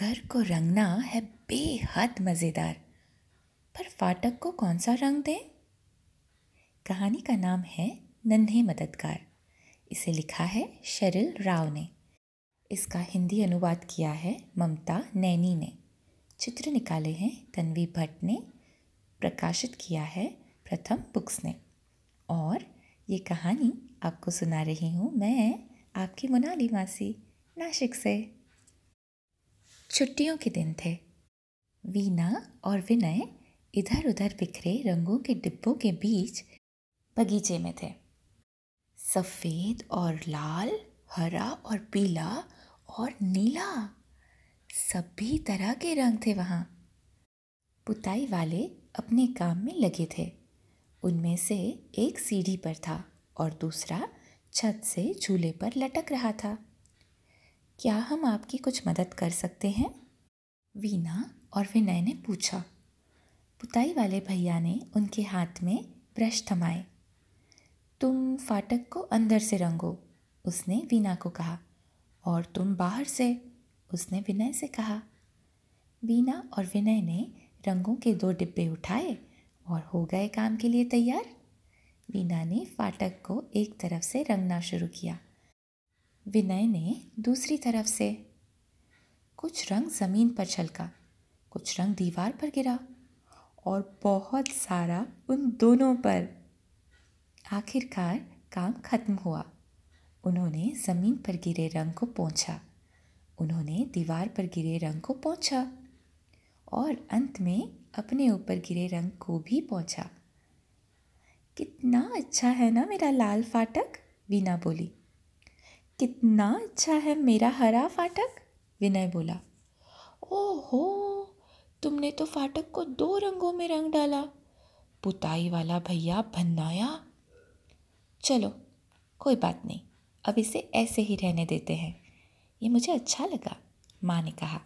घर को रंगना है बेहद मज़ेदार। पर फाटक को कौन सा रंग दें? कहानी का नाम है नन्हे मददगार। इसे लिखा है शरिल राव ने। इसका हिंदी अनुवाद किया है ममता नैनी ने। चित्र निकाले हैं तन्वी भट्ट ने। प्रकाशित किया है प्रथम बुक्स ने। और ये कहानी आपको सुना रही हूँ मैं आपकी मोनाली मासी नासिक से। छुट्टियों के दिन थे। वीना और विनय इधर उधर बिखरे रंगों के डिब्बों के बीच बगीचे में थे। सफ़ेद और लाल, हरा और पीला और नीला, सभी तरह के रंग थे वहाँ। पुताई वाले अपने काम में लगे थे। उनमें से एक सीढ़ी पर था और दूसरा छत से झूले पर लटक रहा था। क्या हम आपकी कुछ मदद कर सकते हैं? वीना और विनय ने पूछा। पुताई वाले भैया ने उनके हाथ में ब्रश थमाए। तुम फाटक को अंदर से रंगो, उसने वीना को कहा। और तुम बाहर से, उसने विनय से कहा। वीना और विनय ने रंगों के दो डिब्बे उठाए और हो गए काम के लिए तैयार। वीना ने फाटक को एक तरफ़ से रंगना शुरू किया। विनय ने दूसरी तरफ़ से कुछ रंग ज़मीन पर छलका, कुछ रंग दीवार पर गिरा और बहुत सारा उन दोनों पर आखिरकार काम खत्म हुआ। उन्होंने ज़मीन पर गिरे रंग को पोंछा, उन्होंने दीवार पर गिरे रंग को पोंछा और अंत में अपने ऊपर गिरे रंग को भी पोंछा। कितना अच्छा है ना मेरा लाल फाटक? वीना बोली। कितना अच्छा है मेरा हरा फाटक? विनय बोला। ओहो, तुमने तो फाटक को दो रंगों में रंग डाला। पुताई वाला भैया भन्नाया। चलो, कोई बात नहीं, अब इसे ऐसे ही रहने देते हैं। ये मुझे अच्छा लगा, माँ ने कहा।